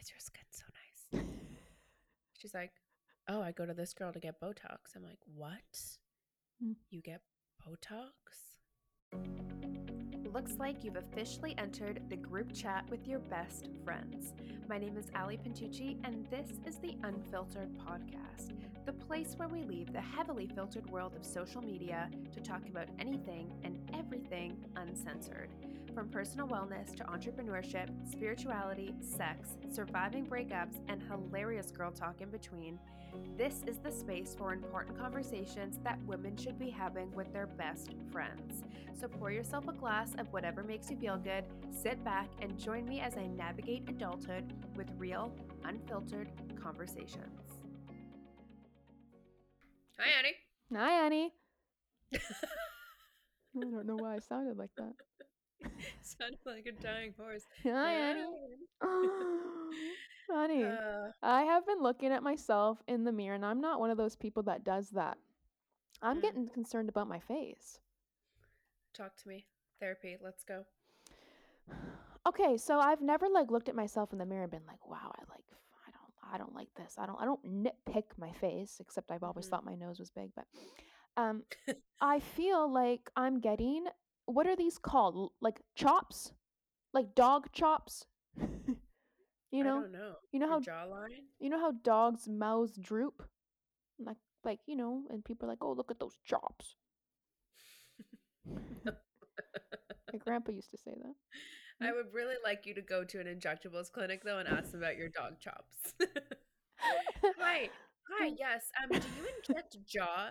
is your skin so nice? She's like, oh, I go to this girl to get Botox. I'm like, what? Hmm. You get Botox? Looks like you've officially entered the group chat with your best friends. My name is Ali Pintucci, and this is the Unfiltered Podcast, the place where we leave the heavily filtered world of social media to talk about anything and everything uncensored. From personal wellness to entrepreneurship, spirituality, sex, surviving breakups, and hilarious girl talk in between, this is the space for important conversations that women should be having with their best friends. So pour yourself a glass of whatever makes you feel good, sit back, and join me as I navigate adulthood with real, unfiltered conversations. Hi, Annie. Hi, Annie. I don't know why I sounded like that. Sounded like a dying horse. Hi, Annie. Honey, Uh, I have been looking at myself in the mirror, and I'm not one of those people that does that. I'm Mm. getting concerned about my face. talk to me. Therapy. Let's go. Okay, so I've never like looked at myself in the mirror and been like, "Wow, I like, I don't, I don't like this. I don't, I don't nitpick my face." Except I've always Mhm. thought my nose was big, but um, I feel like I'm getting what are these called? Like chops, like dog chops. you I know, don't know. you know Your how jawline? you know how dogs' mouths droop, like like you know, and people are like, "Oh, look at those chops." My grandpa used to say that. I would really like you to go to an injectables clinic though and ask them about your dog chops. Hi. Hi, yes. Um, do you inject jaw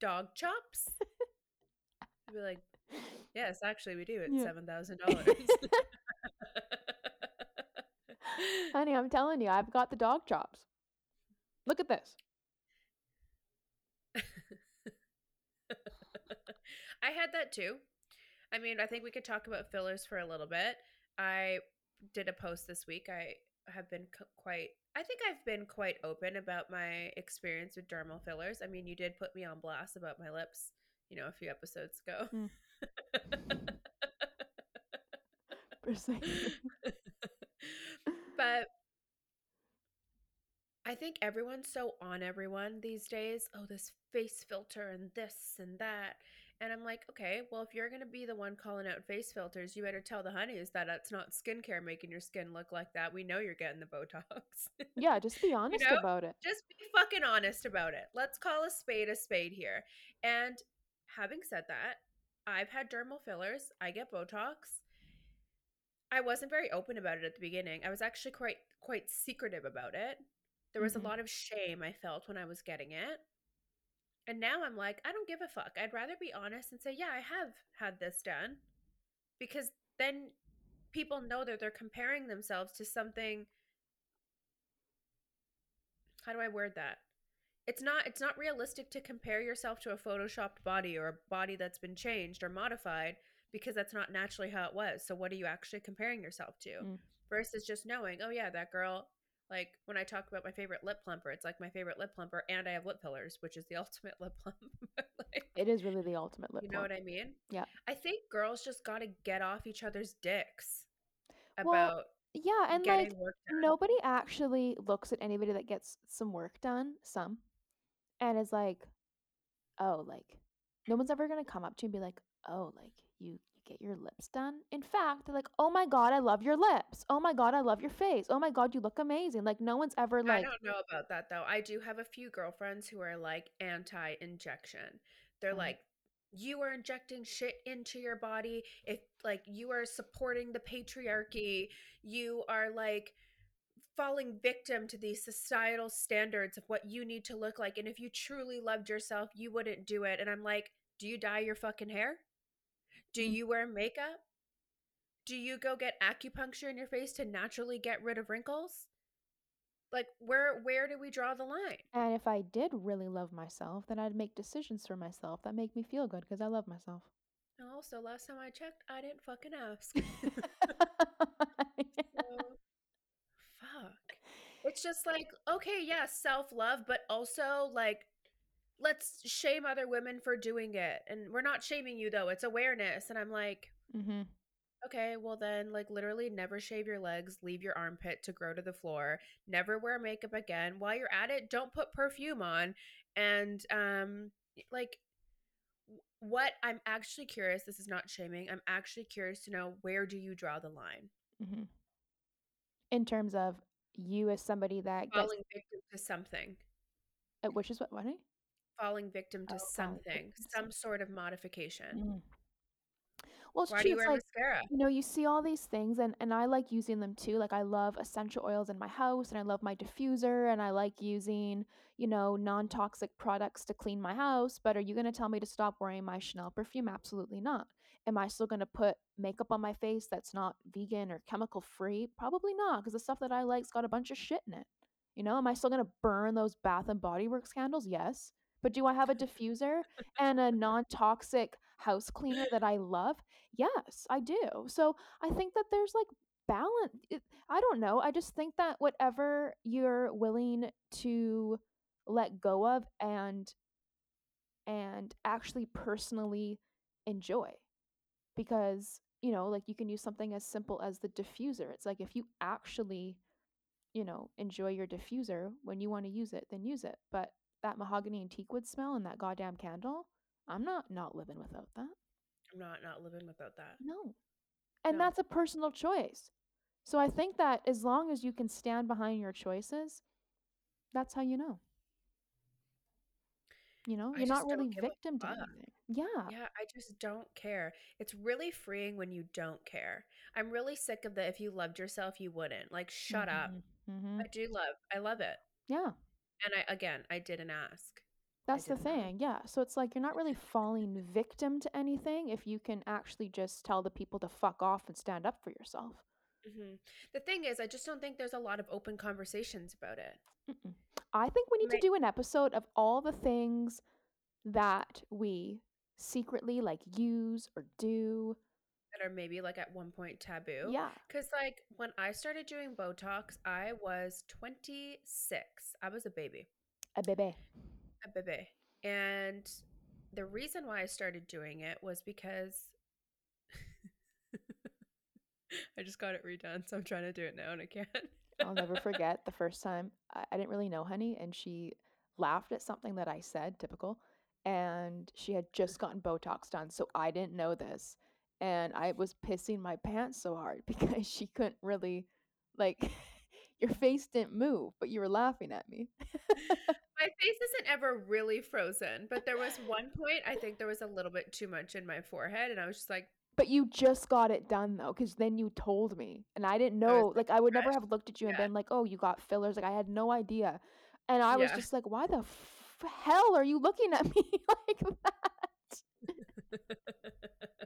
dog chops? I'd be like, yes, actually we do. It's Yeah. seven thousand dollars. Honey, I'm telling you, I've got the dog chops. Look at this. I had that too. I mean, I think we could talk about fillers for a little bit. I did a post this week. I have been c- quite, I think I've been quite open about my experience with dermal fillers. I mean, you did put me on blast about my lips, you know, a few episodes ago. Mm. Precisely. but I think everyone's so on everyone these days. Oh, this face filter and this and that. And I'm like, okay, well, if you're going to be the one calling out face filters, you better tell the honeys that it's not skincare making your skin look like that. We know you're getting the Botox. Yeah, just be honest know? about it. Just be fucking honest about it. Let's call a spade a spade here. And having said that, I've had dermal fillers, I get Botox. I wasn't very open about it at the beginning. I was actually quite quite secretive about it. There was Mhm. a lot of shame I felt when I was getting it. And now I'm like, I don't give a fuck. I'd rather be honest and say, yeah, I have had this done. Because then people know that they're comparing themselves to something how do I word that? It's not it's not realistic to compare yourself to a photoshopped body or a body that's been changed or modified because that's not naturally how it was. So what are you actually comparing yourself to? Mm. Versus just knowing, oh yeah, that girl like when I talk about my favorite lip plumper, it's like my favorite lip plumper and I have lip fillers, which is the ultimate lip plump. like, It is really the ultimate lip you know plump. what I mean? Yeah. I think girls just got to get off each other's dicks Well, about Yeah, and getting like work done. nobody actually looks at anybody that gets some work done, some, and it's like, oh, like no one's ever gonna come up to you and be like, oh, like you you get your lips done. In fact, they're like, oh my god, I love your lips. Oh my god, I love your face. Oh my god, you look amazing. Like no one's ever like. I don't know about that though. I do have a few girlfriends who are like anti injection. They're Oh. like, you are injecting shit into your body. If like you are supporting the patriarchy, you are like falling victim to these societal standards of what you need to look like. And if you truly loved yourself, you wouldn't do it. And I'm like, do you dye your fucking hair? Do Mm. you wear makeup? Do you go get acupuncture in your face to naturally get rid of wrinkles? Like where where do we draw the line? and if I did really love myself, then I'd make decisions for myself that make me feel good because I love myself. And also, last time I checked, I didn't fucking ask. It's just like, okay, yeah, self love, but also like, let's shame other women for doing it. And we're not shaming you though, it's awareness. And I'm like, hmm Okay, well then, like literally never shave your legs, leave your armpit to grow to the floor, never wear makeup again. While you're at it, don't put perfume on. And um like what I'm actually curious, this is not shaming. I'm actually curious to know where do you draw the line? hmm In terms of you as somebody that gets, Falling victim to something. uh, which is what, what? Falling victim to Oh, something, some sort of modification. Mm. Well, it's Why do you It's wear like mascara? you know, you see all these things, and and I like using them too. Like I love essential oils in my house, and I love my diffuser, and I like using you know non toxic products to clean my house. But are you gonna tell me to stop wearing my Chanel perfume? Absolutely not. Am I still gonna put makeup on my face that's not vegan or chemical free? Probably not, because the stuff that I like's got a bunch of shit in it. You know, am I still gonna burn those Bath and Body Works candles? Yes. But do I have a diffuser and a non toxic house cleaner that I love? Yes, I do. So I think that there's like balance. It, I don't know. I just think that whatever you're willing to let go of and and actually personally enjoy because you know like you can use something as simple as the diffuser it's like if you actually you know enjoy your diffuser when you want to use it then use it but that mahogany and teakwood smell and that goddamn candle i'm not not living without that I'm not not living without that. no and No. that's a personal choice so i think that as long as you can stand behind your choices that's how you know you know you're not really victim to anything yeah Yeah, I just don't care. It's really freeing when you don't care. I'm really sick of the if you loved yourself, you wouldn't. Like, shut up. hmm I do love, I love it. yeah And I, again, I didn't ask. That's the didn't thing, yeah. So it's like you're not really falling victim to anything if you can actually just tell the people to fuck off and stand up for yourself. hmm The thing is, I just don't think there's a lot of open conversations about it. Mm-mm. I think we need to do an episode of all the things that we secretly like use or do. That are maybe like at one point taboo. Yeah. Because, like, when I started doing Botox, I was 26. I was a baby. A baby. a bebe. And the reason why I started doing it was because I just got it redone, so I'm trying to do it now and I can't. I'll never forget the first time I, I didn't really know Honey, and she laughed at something that I said, typical. And she had just gotten Botox done, so I didn't know this. And I was pissing my pants so hard because she couldn't really, like, your face didn't move, but you were laughing at me. My face isn't ever really frozen, but there was one point I think there was a little bit too much in my forehead, and I was just like, But you just got it done though, because then you told me, and I didn't know. like, I would never have looked at you and Yeah. been like, "Oh, you got fillers." Like I had no idea, and I was just like, "Why the f- hell are you looking at me like that?"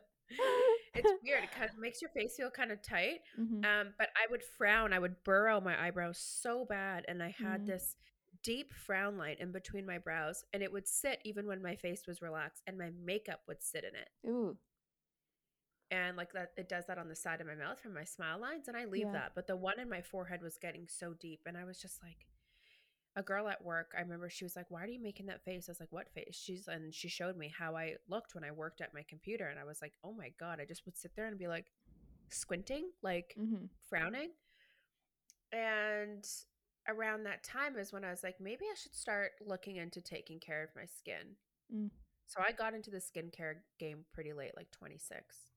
it's weird. Because it kind of makes your face feel kind of tight. Mhm. Um, but I would frown. I would burrow my eyebrows so bad, and I had Mhm. this deep frown line in between my brows, and it would sit even when my face was relaxed, and my makeup would sit in it. Ooh, And like that, it does that on the side of my mouth from my smile lines, and I leave Yeah. that. But the one in my forehead was getting so deep, and I was just like, a girl at work. I remember she was like, "Why are you making that face?" I was like, "What face?" She's and she showed me how I looked when I worked at my computer, and I was like, "Oh my god!" I just would sit there and be like, squinting, like hmm frowning. And around that time is when I was like, maybe I should start looking into taking care of my skin. Mm. So I got into the skincare game pretty late, like 26.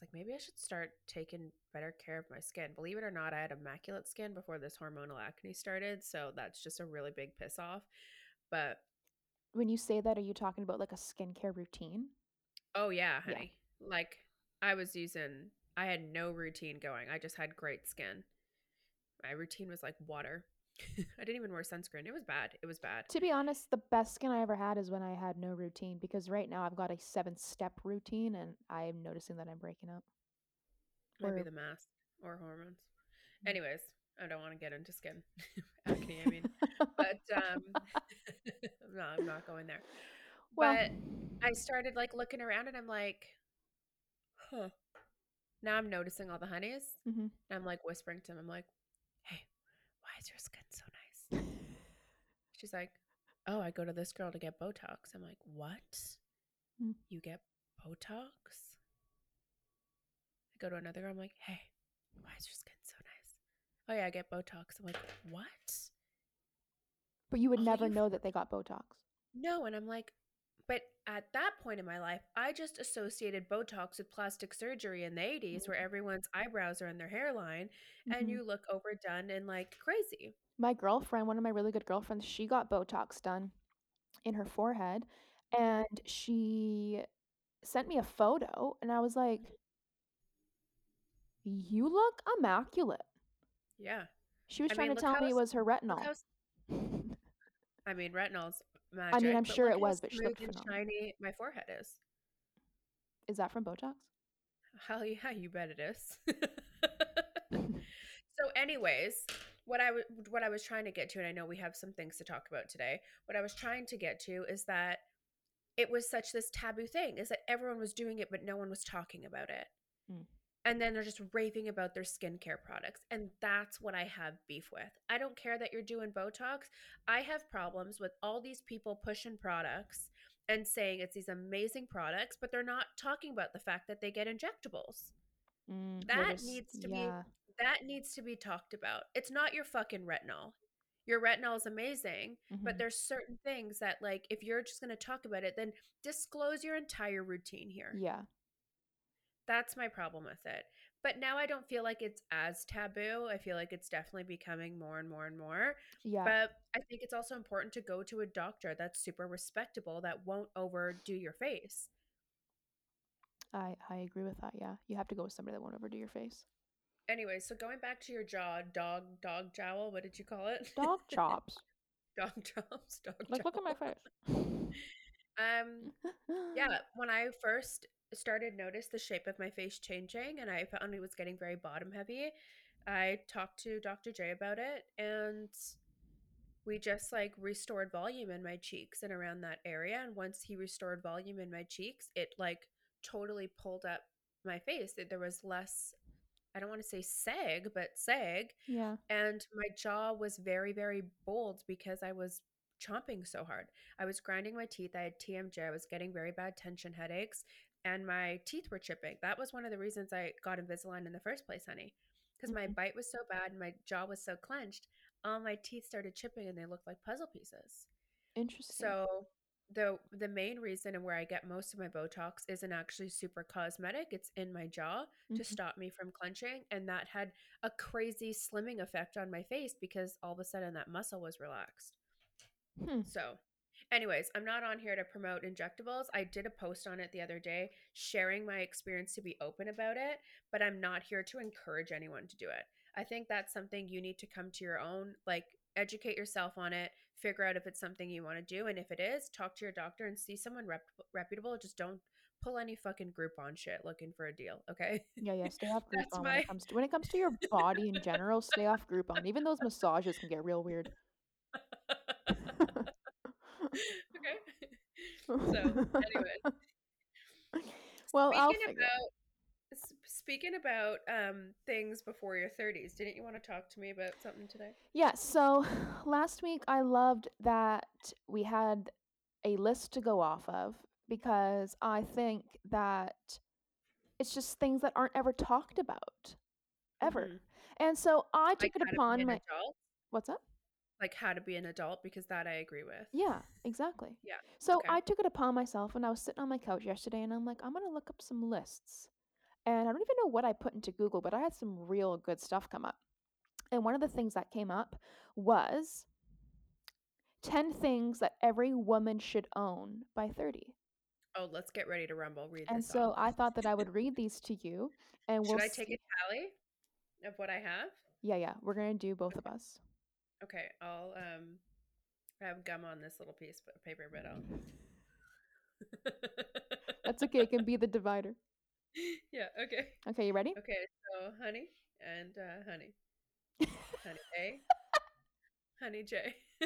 Was like, maybe I should start taking better care of my skin. Believe it or not, I had immaculate skin before this hormonal acne started. So that's just a really big piss off. But when you say that, are you talking about like a skincare routine? oh, yeah, Yeah. honey. Like I was using, I had no routine going. I just had great skin. My routine was like water. I didn't even wear sunscreen. It was bad. It was bad. To be honest, the best skin I ever had is when I had no routine because right now I've got a seven step routine and I'm noticing that I'm breaking up. Maybe Or- the mask or hormones. Mm. Anyways, I don't want to get into skin acne. I mean, but um, no, I'm not going there. well, But I started like looking around, and I'm like, huh. Now I'm noticing all the honeys, mhm. and I'm like whispering to them, I'm like, is your skin so nice? She's like, oh, I go to this girl to get Botox. I'm like, what? Mm. You get Botox? I go to another girl. I'm like, hey, why is your skin so nice? Oh yeah, I get Botox. I'm like, what? But you would Oh, never you know that they got Botox. No, and I'm like, but at that point in my life, I just associated Botox with plastic surgery in the 80s, where everyone's eyebrows are in their hairline, and Mhm. you look overdone and like crazy. My girlfriend, one of my really good girlfriends, she got Botox done in her forehead and she sent me a photo and I was like, You look immaculate. Yeah. She was I trying mean, to tell me it was her retinol. I mean, retinol's magic. I mean, I'm sure it was, but she looked and phenomenal. shiny my forehead is. Is that from Botox? Hell yeah, you bet it is. so, anyways, what I w- what I was trying to get to, and I know we have some things to talk about today. What I was trying to get to is that it was such this taboo thing, is that everyone was doing it, but no one was talking about it. Mm. And then they're just raving about their skincare products, and that's what I have beef with. I don't care that you're doing Botox. I have problems with all these people pushing products and saying it's these amazing products, but they're not talking about the fact that they get injectables. Mm, That needs to be that needs to be talked about. It's not your fucking retinol. Your retinol is amazing, but Mhm. there's certain things that like if you're just going to talk about it, then disclose your entire routine here. Yeah. That's my problem with it. But now I don't feel like it's as taboo. I feel like it's definitely becoming more and more and more. Yeah. But I think it's also important to go to a doctor that's super respectable that won't overdo your face. I, I agree with that. Yeah. You have to go with somebody that won't overdo your face. Anyway, so going back to your jaw, dog, dog jowl, what did you call it? Dog chops. dog chops, dog like, look at my face. Um, yeah, when I first started notice the shape of my face changing and I found it was getting very bottom heavy, I talked to Dr. J about it and we just like restored volume in my cheeks and around that area and once he restored volume in my cheeks, it like totally pulled up my face. There was less I don't want to say sag, but sag yeah. and my jaw was very very bold because i was chomping so hard i was grinding my teeth i had tmj i was getting very bad tension headaches and my teeth were chipping that was one of the reasons i got invisalign in the first place honey because my Mhm. bite was so bad and my jaw was so clenched all my teeth started chipping and they looked like puzzle pieces Interesting. so the the main reason and where I get most of my Botox isn't actually super cosmetic. It's in my jaw to Mhm. stop me from clenching, and that had a crazy slimming effect on my face because all of a sudden that muscle was relaxed. Hmm. So, anyways, I'm not on here to promote injectables. I did a post on it the other day sharing my experience to be open about it, but I'm not here to encourage anyone to do it. I think that's something you need to come to your own, like educate yourself on it, figure out if it's something you want to do, and if it is, talk to your doctor and see someone rep- reputable. Just don't pull any fucking Groupon shit looking for a deal, okay? Yeah, yeah. Stay off That's Groupon when it comes to when it comes to your body in general. Stay off Groupon. Even those massages can get real weird. okay. So, anyway. well, I'll speaking figure. about speaking about um things before your 30s didn't you want to talk to me about something today Yeah, so last week I loved that we had a list to go off of because I think that it's just things that aren't ever talked about ever. Mhm. And so I took like it how to be upon my adult What's up? Like how to be an adult because that i agree with Yeah, exactly. Yeah, So okay. I took it upon myself when I was sitting on my couch yesterday and I'm like, I'm going to look up some lists. And I don't even know what I put into Google, but I had some real good stuff come up. And one of the things that came up was 10 things that every woman should own by 30. oh let's get ready to rumble read And so off. I thought that I would read these to you and should we'll i take see- a tally of what i have Yeah, yeah, we're going to do both of us. Okay i'll um have gum on this little piece of paper but i'll That's okay, it can be the divider. yeah okay Okay, you ready? okay so honey and uh honey honey a honey j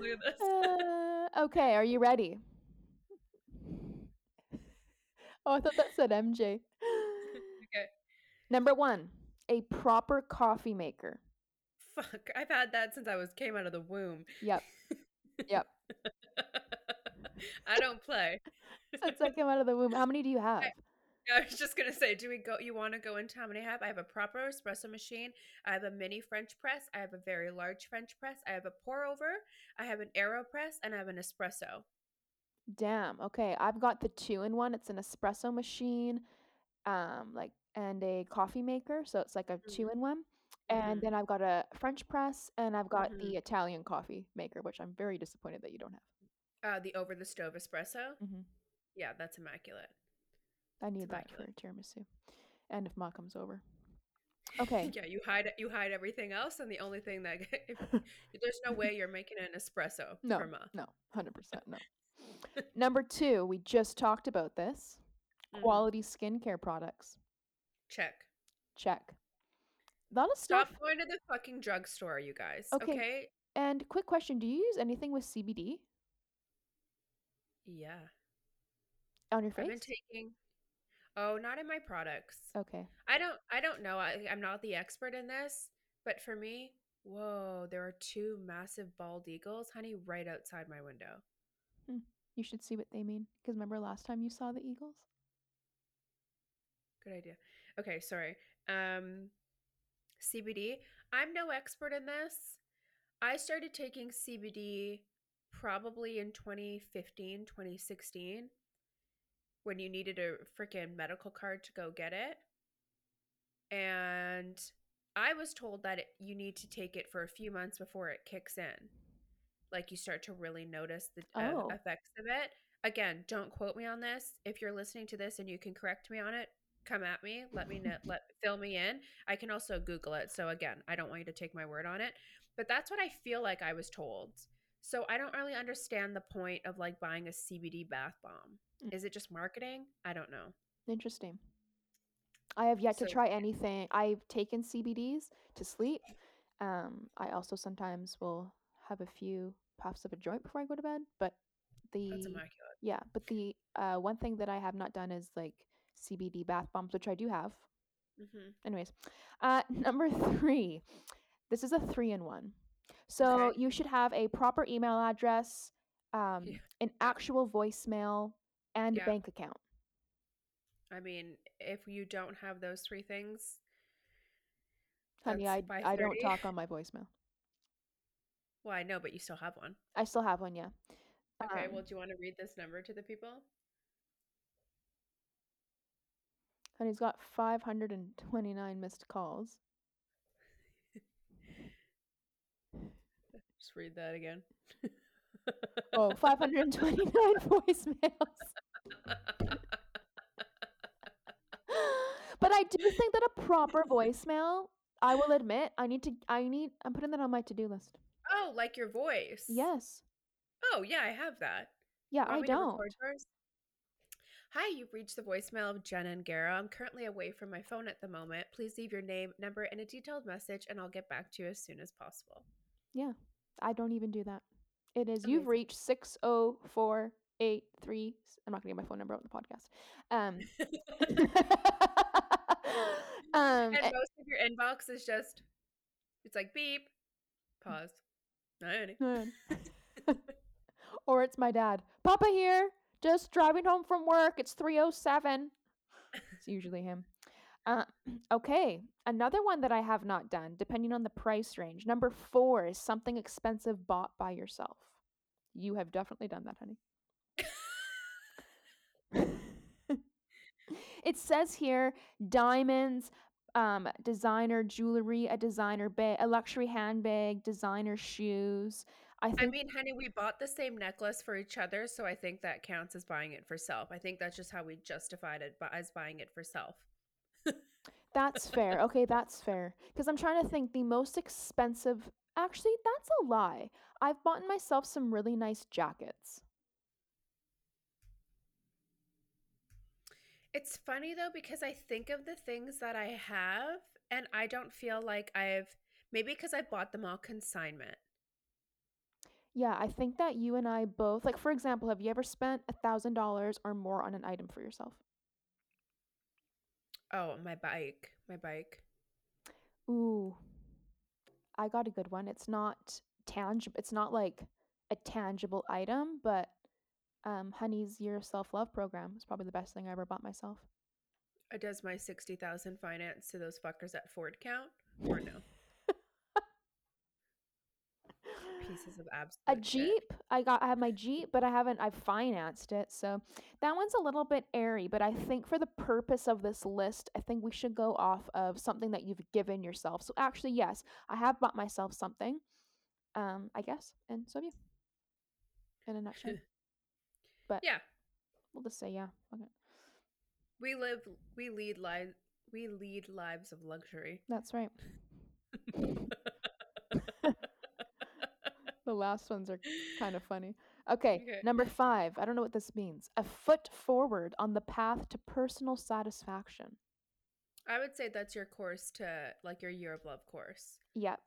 Look at this. Uh, okay, are you ready? Oh, I thought that said MJ. Okay. Number one, a proper coffee maker. Fuck, I've had that since I was came out of the womb. Yep. Yep. I don't play. since I came out of the womb. How many do you have? I was just gonna say, do we go? You want to go into how many I have? I have a proper espresso machine. I have a mini French press. I have a very large French press. I have a pour over. I have an Aeropress, and I have an espresso. Damn. Okay, I've got the two in one. It's an espresso machine, um, like and a coffee maker. So it's like a Mhm. two in one. And Mhm. then I've got a French press, and I've got Mhm. the Italian coffee maker, which I'm very disappointed that you don't have. Uh, the over the stove espresso. hmm Yeah, that's immaculate. I need that for tiramisu, and if Ma comes over. Okay. Yeah, you hide you hide everything else, and the only thing that if, there's no way you're making an espresso No, for Ma. no, hundred percent no. Number two, we just talked about this. Mhm. Quality skincare products. Check. Check. A lot of Stop stuff. going to the fucking drugstore, you guys. Okay. Okay. And quick question: Do you use anything with CBD Yeah. on your face. I've been taking. Oh, not in my products. Okay. I don't. I don't know. I, I'm not the expert in this, but for me, whoa, there are two massive bald eagles, honey, right outside my window. Hmm, you should see what they mean. Because remember last time you saw the eagles? Good idea. Okay, sorry. Um CBD. I'm no expert in this. I started taking CBD probably in 2015, 2016 when you needed a freaking medical card to go get it. And I was told that it, you need to take it for a few months before it kicks in. Like you start to really notice the uh, Oh. effects of it. Again, don't quote me on this. If you're listening to this and you can correct me on it, come at me. Let me know, let fill me in. I can also Google it. So again, I don't want you to take my word on it, but that's what I feel like I was told. So I don't really understand the point of like buying a CBD bath bomb. Mm. Is it just marketing? I don't know. Interesting. I have yet to try anything. I've taken CBDs to sleep. Um, I also sometimes will have a few puffs of a joint before I go to bed. But the yeah, but the uh, one thing that I have not done is like CBD bath bombs, which I do have. Mm-hmm. Anyways, uh, number three. This is a three in one. So Okay. you should have a proper email address, um, Yeah. an actual voicemail, and Yeah. a bank account. I mean, if you don't have those three things, Honey, I I don't talk on my voicemail. well, I know, but you still have one. I still have one, yeah. Okay, Um, well, do you want to read this number to the people? And he's got 529 missed calls. Just read that again. Oh, 529 voicemails. but I do think that a proper voicemail, I will admit, I need to I need I'm putting that on my to-do list. oh, like your voice? Yes. Oh, yeah, I have that. Yeah, I don't. Hi, you've reached the voicemail of Jenna and Gara. I'm currently away from my phone at the moment. Please leave your name, number, and a detailed message, and I'll get back to you as soon as possible. Yeah. I don't even do that. It is you've Amazing. reached 60483 I'm not going to get my phone number out in the podcast. Um um and most of your inbox is just, it's like beep, pause. Or it's my dad. Papa here, just driving home from work. It's 307. It's usually him. Uh, okay, another one that I have not done, depending on the price range. Number four is something expensive bought by yourself. You have definitely done that, honey. it says here diamonds, um, designer jewelry, a designer bag, a luxury handbag, designer shoes. I think I mean, honey, we bought the same necklace for each other, so I think that counts as buying it for self. I think that's just how we justified it, but as buying it for self. That's fair. Okay, that's fair. Because I'm trying to think the most expensive. Actually, that's a lie. I've bought myself some really nice jackets. It's funny though because I think of the things that I have, and I don't feel like I've maybe because I bought them all consignment. Yeah, I think that you and I both, like, for example, have you ever spent a thousand dollars or more on an item for yourself? Oh, my bike, my bike. Ooh, I got a good one. It's not tangible. It's not like a tangible item, but um, Honey's Year Self Love program is probably the best thing I ever bought myself. Uh, Does my 60,000 finance to those fuckers at Ford count? Or no? Pieces of absolute a shit. Jeep. I got I have my Jeep, but I haven't I've financed it. So that one's a little bit airy, but I think for the purpose of this list, I think we should go off of something that you've given yourself. So actually, yes, I have bought myself something. Um, I guess. And so have you. In a nutshell. but Yeah. we'll just say yeah. Okay. We live, we lead lives, we lead lives of luxury. That's right. The last ones are kind of funny. Okay, Okay. number five. I don't know what this means. A foot forward on the path to personal satisfaction. I would say that's your course to like your year of love course. Yep.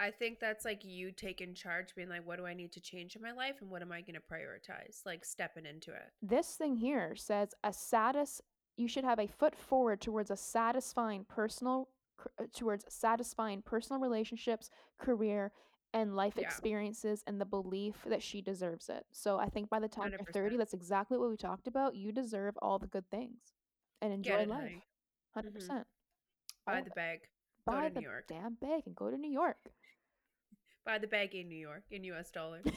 I think that's like you taking charge, being like, what do I need to change in my life and what am I going to prioritize? Like stepping into it. This thing here says a satis. You should have a foot forward towards a satisfying personal, uh, towards satisfying personal relationships, career, and life Yeah. experiences, and the belief that she deserves it. So I think by the time you're 30, that's exactly what we talked about. You deserve all the good things and enjoy life. honey. 100 Mhm. percent. Buy the bag. Go buy to the New York. damn bag and go to New York. Buy the bag in New York in US dollars.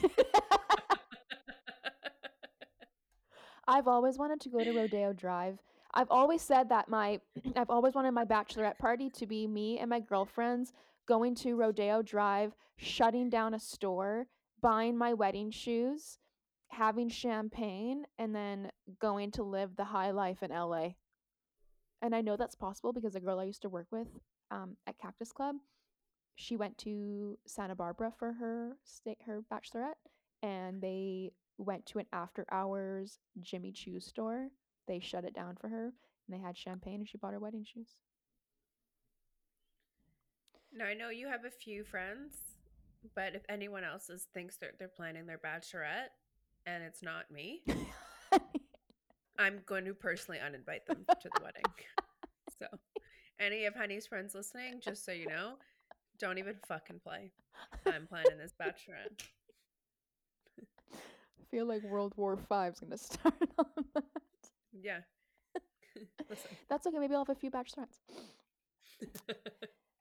I've always wanted to go to Rodeo Drive. I've always said that my I've always wanted my bachelorette party to be me and my girlfriends going to Rodeo Drive, shutting down a store, buying my wedding shoes, having champagne, and then going to live the high life in LA. And I know that's possible because a girl I used to work with um, at Cactus Club, she went to Santa Barbara for her state her bachelorette, and they went to an after hours Jimmy Choo store. They shut it down for her, and they had champagne, and she bought her wedding shoes. Now I know you have a few friends, but if anyone else is, thinks that they're planning their bachelorette and it's not me, I'm going to personally uninvite them to the wedding. So, any of Honey's friends listening, just so you know, don't even fucking play. I'm planning this bachelorette. I feel like World War Five's gonna start on that. Yeah. That's okay. Maybe I'll have a few bachelorettes.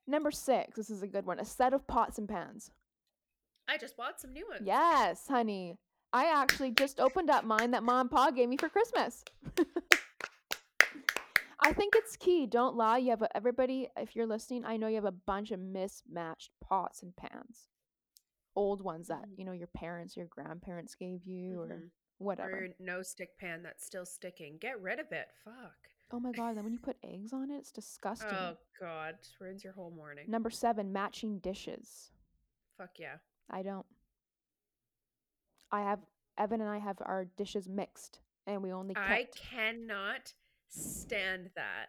Number six. This is a good one. A set of pots and pans. I just bought some new ones. Yes, honey. I actually just opened up mine that mom and pa gave me for Christmas. I think it's key. Don't lie. You have a, everybody. If you're listening, I know you have a bunch of mismatched pots and pans, old ones that Mhm. you know your parents, your grandparents gave you, or Mhm. whatever. Or no stick pan that's still sticking. Get rid of it. Fuck. Oh my god! Then when you put eggs on it, it's disgusting. Oh god, ruins your whole morning. Number seven, matching dishes. Fuck yeah. I don't. I have Evan and I have our dishes mixed, and we only kept. I cannot stand that.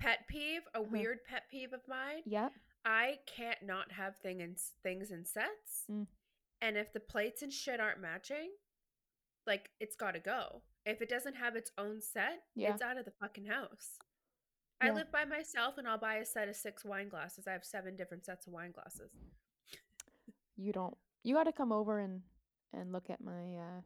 Pet peeve, a Uh-huh. weird pet peeve of mine. Yeah. I can't not have thing in, things in sets. Mm. And if the plates and shit aren't matching, like it's got to go. If it doesn't have its own set, Yeah. it's out of the fucking house. I live by myself and I'll buy a set of six wine glasses. I have seven different sets of wine glasses. You don't. You got to come over and and look at my. uh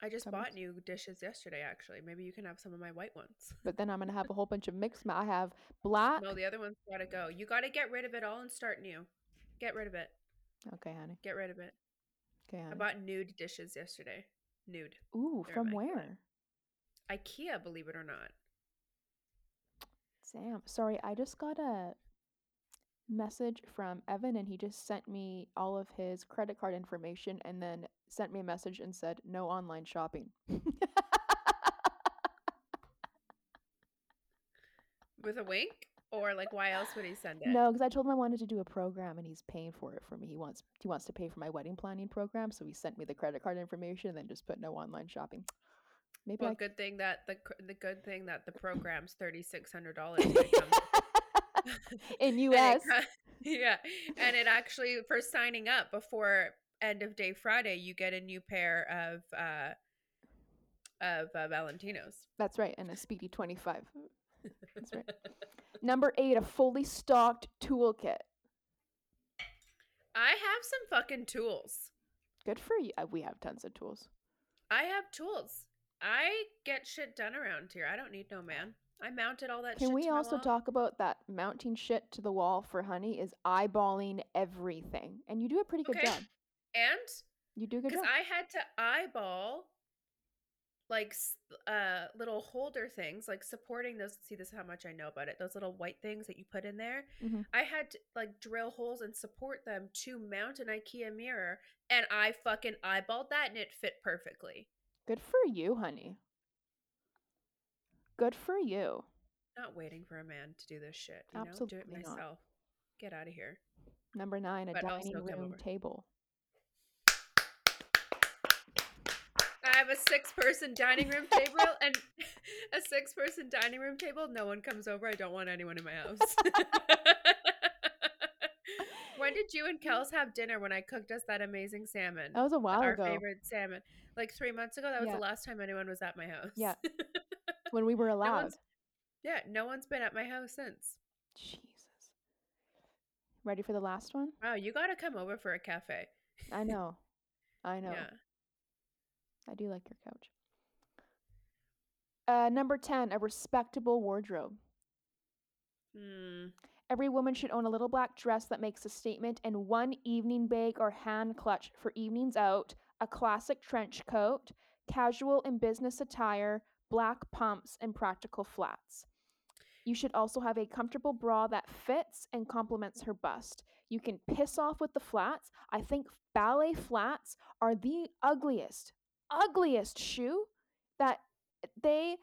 I just Cupboards. bought new dishes yesterday, actually. Maybe you can have some of my white ones. But then I'm gonna have a whole bunch of mixed. ma- I have black. No, the other ones gotta go. You gotta get rid of it all and start new. Get rid of it. Okay, honey. Get rid of it. Okay, honey. I bought nude dishes yesterday. Nude. Ooh, they're from where? IKEA, believe it or not. Sam. Sorry, I just got a message from Evan, and he just sent me all of his credit card information, and then sent me a message and said no online shopping. With a wink? Or like why else would he send it? No, because I told him I wanted to do a program, and he's paying for it for me. He wants he wants to pay for my wedding planning program, so he sent me the credit card information, and then just put no online shopping. Maybe Well, I good thing that the the good thing that the program's thirty six hundred dollars. in US. yeah, and it actually for signing up before end of day Friday, you get a new pair of uh of uh, Valentinos. That's right, and a speedy twenty five. That's right. Number eight, a fully stocked toolkit. I have some fucking tools. Good for you. Uh, We have tons of tools. I have tools. I get shit done around here. I don't need no man. I mounted all that shit. Can we also talk about that mounting shit to the wall for honey is eyeballing everything, and you do a pretty good Okay. job. And You do a good because. I had to eyeball like uh little holder things like supporting those see this is how much I know about it those little white things that you put in there Mhm. I had to like drill holes and support them to mount an IKEA mirror and I fucking eyeballed that and it fit perfectly Good for you, honey. Good for you. not waiting for a man to do this shit you know do it Absolutely not. myself get out of here Number nine, a But dining room table. I have a six person dining room table and a six person dining room table. No one comes over. I don't want anyone in my house. when did you and Kels have dinner when I cooked us that amazing salmon? That was a while Our ago favorite salmon. Like three months ago. That was Yeah. the last time anyone was at my house. Yeah. when we were allowed. one's- yeah, no one's been at my house since. Jesus. Ready for the last one? Wow, you gotta come over for a cafe. I know. I know. Yeah. I do like your couch. Uh, number 10, a respectable wardrobe. Hmm. Every woman should own a little black dress that makes a statement and one evening bag or hand clutch for evenings out, a classic trench coat, casual and business attire, black pumps, and practical flats. You should also have a comfortable bra that fits and complements her bust. You can piss off with the flats. I think ballet flats are the ugliest, ugliest shoe that they.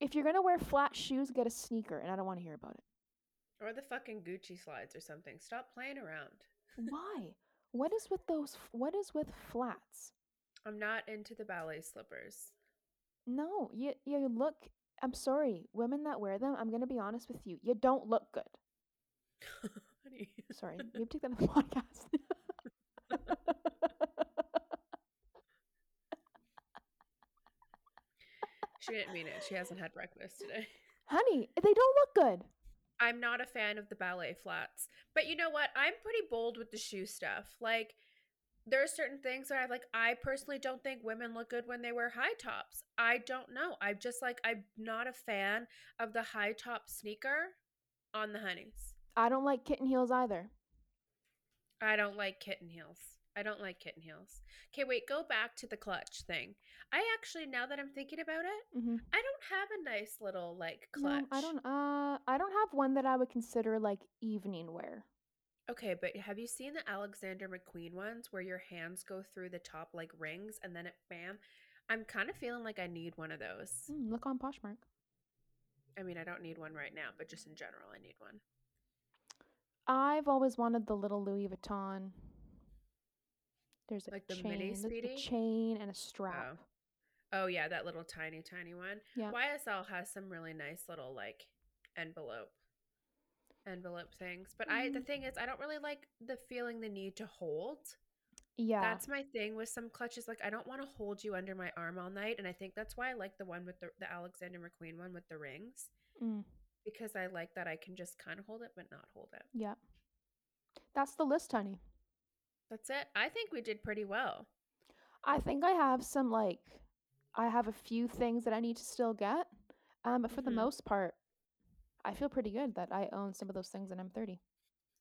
If you're gonna wear flat shoes, get a sneaker, and I don't want to hear about it. Or the fucking Gucci slides or something. Stop playing around. Why? What is with those? What is with flats? I'm not into the ballet slippers. No, you you look. I'm sorry, women that wear them. I'm gonna be honest with you. You don't look good. Sorry, you take that on the podcast. She didn't mean it. She hasn't had breakfast today. Honey, they don't look good. I'm not a fan of the ballet flats. But you know what? I'm pretty bold with the shoe stuff. Like there are certain things that I like I personally don't think women look good when they wear high tops. I don't know. I'm just like I'm not a fan of the high top sneaker on the honeys. I don't like kitten heels either. I don't like kitten heels. I don't like kitten heels. Okay, wait, go back to the clutch thing. I actually now that I'm thinking about it, hmm I don't have a nice little like No, clutch. I don't. Uh, I don't have one that I would consider like evening wear. Okay, but have you seen the Alexander McQueen ones where your hands go through the top like rings and then it bam? I'm kind of feeling like I need one of those. Mm, look on Poshmark. I mean, I don't need one right now, but just in general, I need one. I've always wanted the little Louis Vuitton. There's a Like the chain, mini Speedy? chain and a strap. Oh yeah, that little tiny, tiny one. Yeah. YSL has some really nice little like envelope envelope things. But I the Mhm. thing is I don't really like the feeling the need to hold. Yeah. That's my thing with some clutches. Like I don't want to hold you under my arm all night. And I think that's why I like the one with the, the Alexander McQueen one with the rings. Mm, Because I like that I can just kind of hold it but not hold it. yeah. That's the list, honey. That's it. I think we did pretty well. I think I have some like I have a few things that I need to still get. Um, but for the Mhm. most part, I feel pretty good that I own some of those things and I'm 30.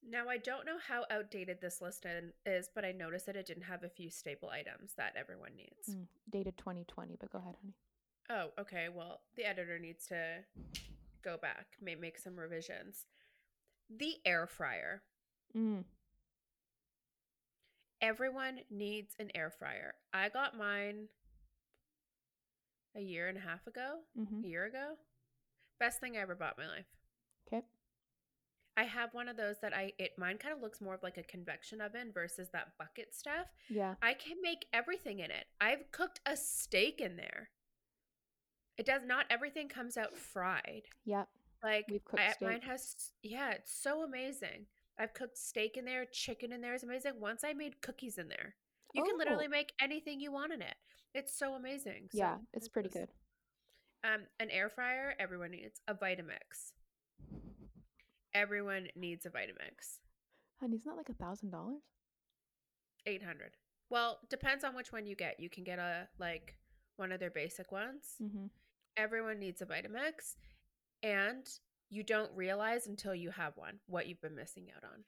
Now I don't know how outdated this list is, but I noticed that it didn't have a few staple items that everyone needs. Mm, dated 2020, but go ahead, honey. Oh, okay. Well, the editor needs to go back, may make some revisions. The air fryer. Mm, Everyone needs an air fryer. I got mine a year and a half ago, mm-hmm. a year ago. Best thing I ever bought in my life. Okay. I have one of those that I it mine kind of looks more of like a convection oven versus that bucket stuff. Yeah. I can make everything in it. I've cooked a steak in there. It does not everything comes out fried. Yep. Like We've cooked I, mine has yeah, it's so amazing. I've cooked steak in there, chicken in there is amazing. Once I made cookies in there. You can literally Oh. make anything you want in it. It's so amazing. So Yeah, it's pretty good. Um, an air fryer, everyone needs a Vitamix. Everyone needs a Vitamix. Honey, isn't that like a thousand dollars? Eight hundred. Well, depends on which one you get. You can get a like one of their basic ones. Mm-hmm. Everyone needs a Vitamix, and you don't realize until you have one what you've been missing out on.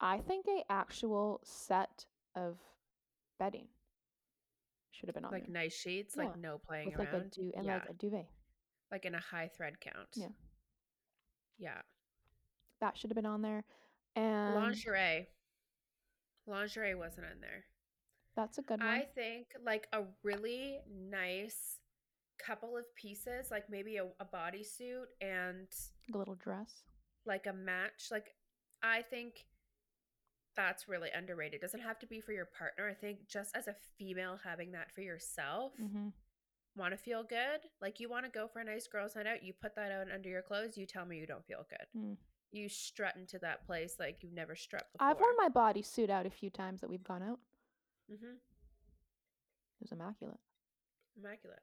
I think a actual set of bedding should have been on Like there. nice sheets, Yeah, like no playing with like a around. du- and yeah, like a duvet. like in a high thread count. Yeah. Yeah. That should have been on there. And Lingerie. Lingerie wasn't in there. that's a good one. I think like a really nice couple of pieces, like maybe a, a bodysuit and a little dress. like a match. Like I think that's really underrated. Doesn't have to be for your partner. I think just as a female having that for yourself, Mm-hmm. want to feel good. Like you want to go for a nice girls' night out, you put that on under your clothes. You tell me you don't feel good. Mm. You strut into that place like you've never strut before. I've worn my bodysuit out a few times that we've gone out. hmm It was immaculate. Immaculate.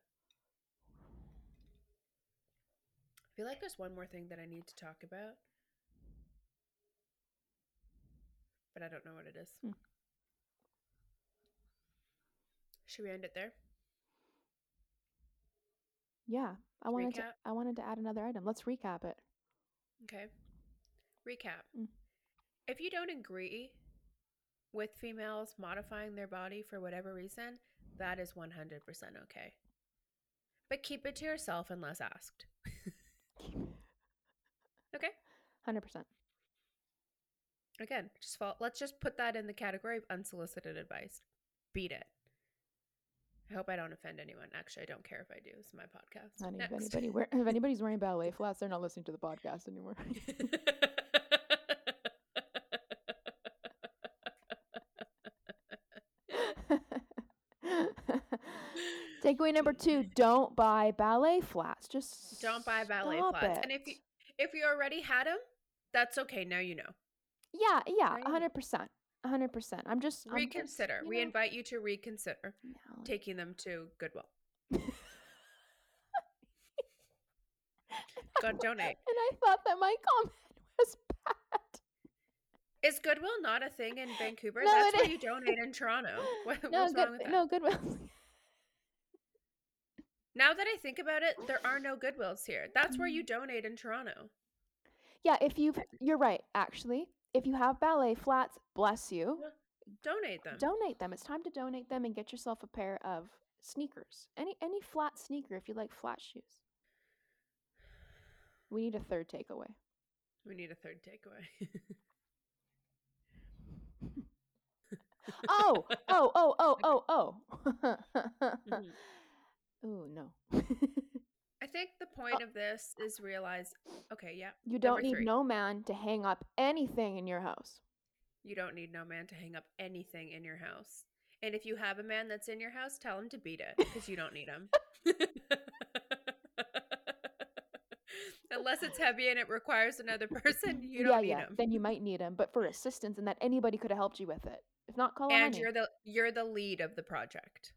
I feel like there's one more thing that I need to talk about, but I don't know what it is. Hmm. Should we end it there? Yeah, I wanted to. I wanted to add another item. Let's recap it. Okay. Recap. Mm. If you don't agree with females modifying their body for whatever reason, that is 100% okay. But keep it to yourself unless asked. Okay? Hundred percent. Again, just fall, let's just put that in the category of unsolicited advice. Beat it. I hope I don't offend anyone. Actually, I don't care if I do. It's my podcast. Honey, if anybody if anybody's wearing ballet flats, they're not listening to the podcast anymore. Takeaway number two: Don't buy ballet flats. Just don't buy ballet flats. And if you if you already had them, that's okay. Now you know. yeah, yeah, hundred percent, hundred percent. I'm just I'm Reconsider. you we know, invite you to reconsider like- taking them to Goodwill. Go donate. And I thought that my comment was bad. Is Goodwill not a thing in Vancouver? No, That's it is. you donate in Toronto. What, No, what's good. wrong with that? No, Goodwill. Now that I think about it, there are no Goodwills here. That's where Mm. you donate in Toronto. yeah, if you've, you're right. Actually, if you have ballet flats, bless you. Donate them. Donate them. It's time to donate them and get yourself a pair of sneakers. Any any flat sneaker if you like flat shoes. We need a third takeaway. We need a third takeaway. Oh, oh, oh, oh, oh, oh. Mhm. Oh no. I think the uh point of this is realize okay, yeah, you don't need three. no man to hang up anything in your house. you don't need no man to hang up anything in your house. And if you have a man that's in your house, tell him to beat it because you don't need him. Unless it's heavy and it requires another person, you don't yeah, need yeah. him. Then you might need him, but for assistance and that anybody could have helped you with it. If not, call And you're the you're the lead of the project.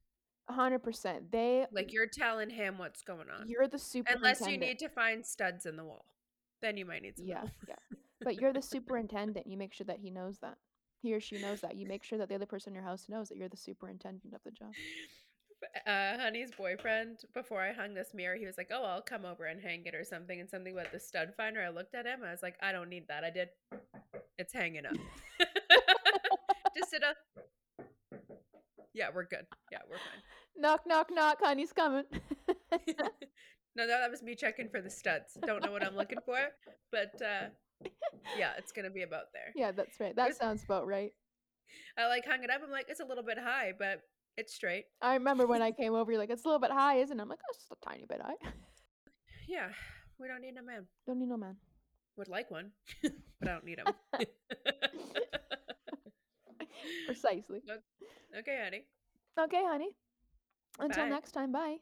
Hundred percent. They Like you're telling him what's going on. you're the superintendent. Unless you need to find studs in the wall. Then you might need some Yeah, help. yeah. But you're the superintendent. You make sure that he knows that. He or she knows that. You make sure that the other person in your house knows that you're the superintendent of the job. uh, honey's boyfriend before I hung this mirror, he was like, "Oh, I'll come over and hang it or something." And something about the stud finder. I looked at him. I was like, "I don't need that. I did. It's hanging up. Just sit up. Yeah, we're good. Yeah, we're fine. Knock, knock, knock. Honey's coming. no, that was me checking for the studs. Don't know what I'm looking for, but uh, yeah, it's gonna be about there. yeah, that's right. That sounds about right. I like hung it up. I'm like, it's a little bit high, but it's straight. I remember when I came over, you're like, it's a little bit high, isn't it? I'm like, oh, it's just a tiny bit high. Yeah, we don't need no man. Don't need no man. Would like one, but I don't need him. Precisely. okay, honey. Okay, honey. Until Bye. next time, bye.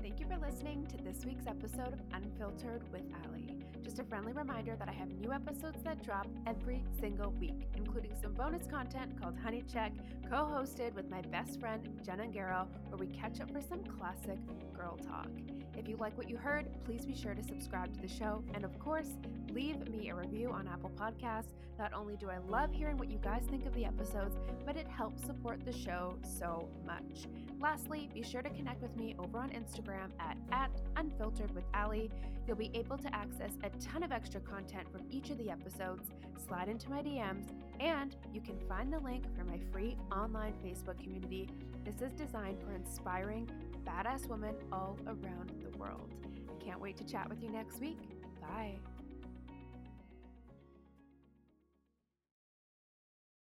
Thank you for listening to this week's episode of Unfiltered with Ali. Just a friendly reminder that I have new episodes that drop every single week, including some bonus content called Honey Check, co hosted with my best friend Jenna Garrow, where we catch up for some classic girl talk. If you like what you heard, please be sure to subscribe to the show. And of course, leave me a review on Apple Podcasts. Not only do I love hearing what you guys think of the episodes, but it helps support the show so much. Lastly, be sure to connect with me over on Instagram at, at unfilteredwithally. You'll be able to access a ton of extra content from each of the episodes, slide into my DMs, and you can find the link for my free online Facebook community. This is designed for inspiring, badass women all around the world. I can't wait to chat with you next week. Bye.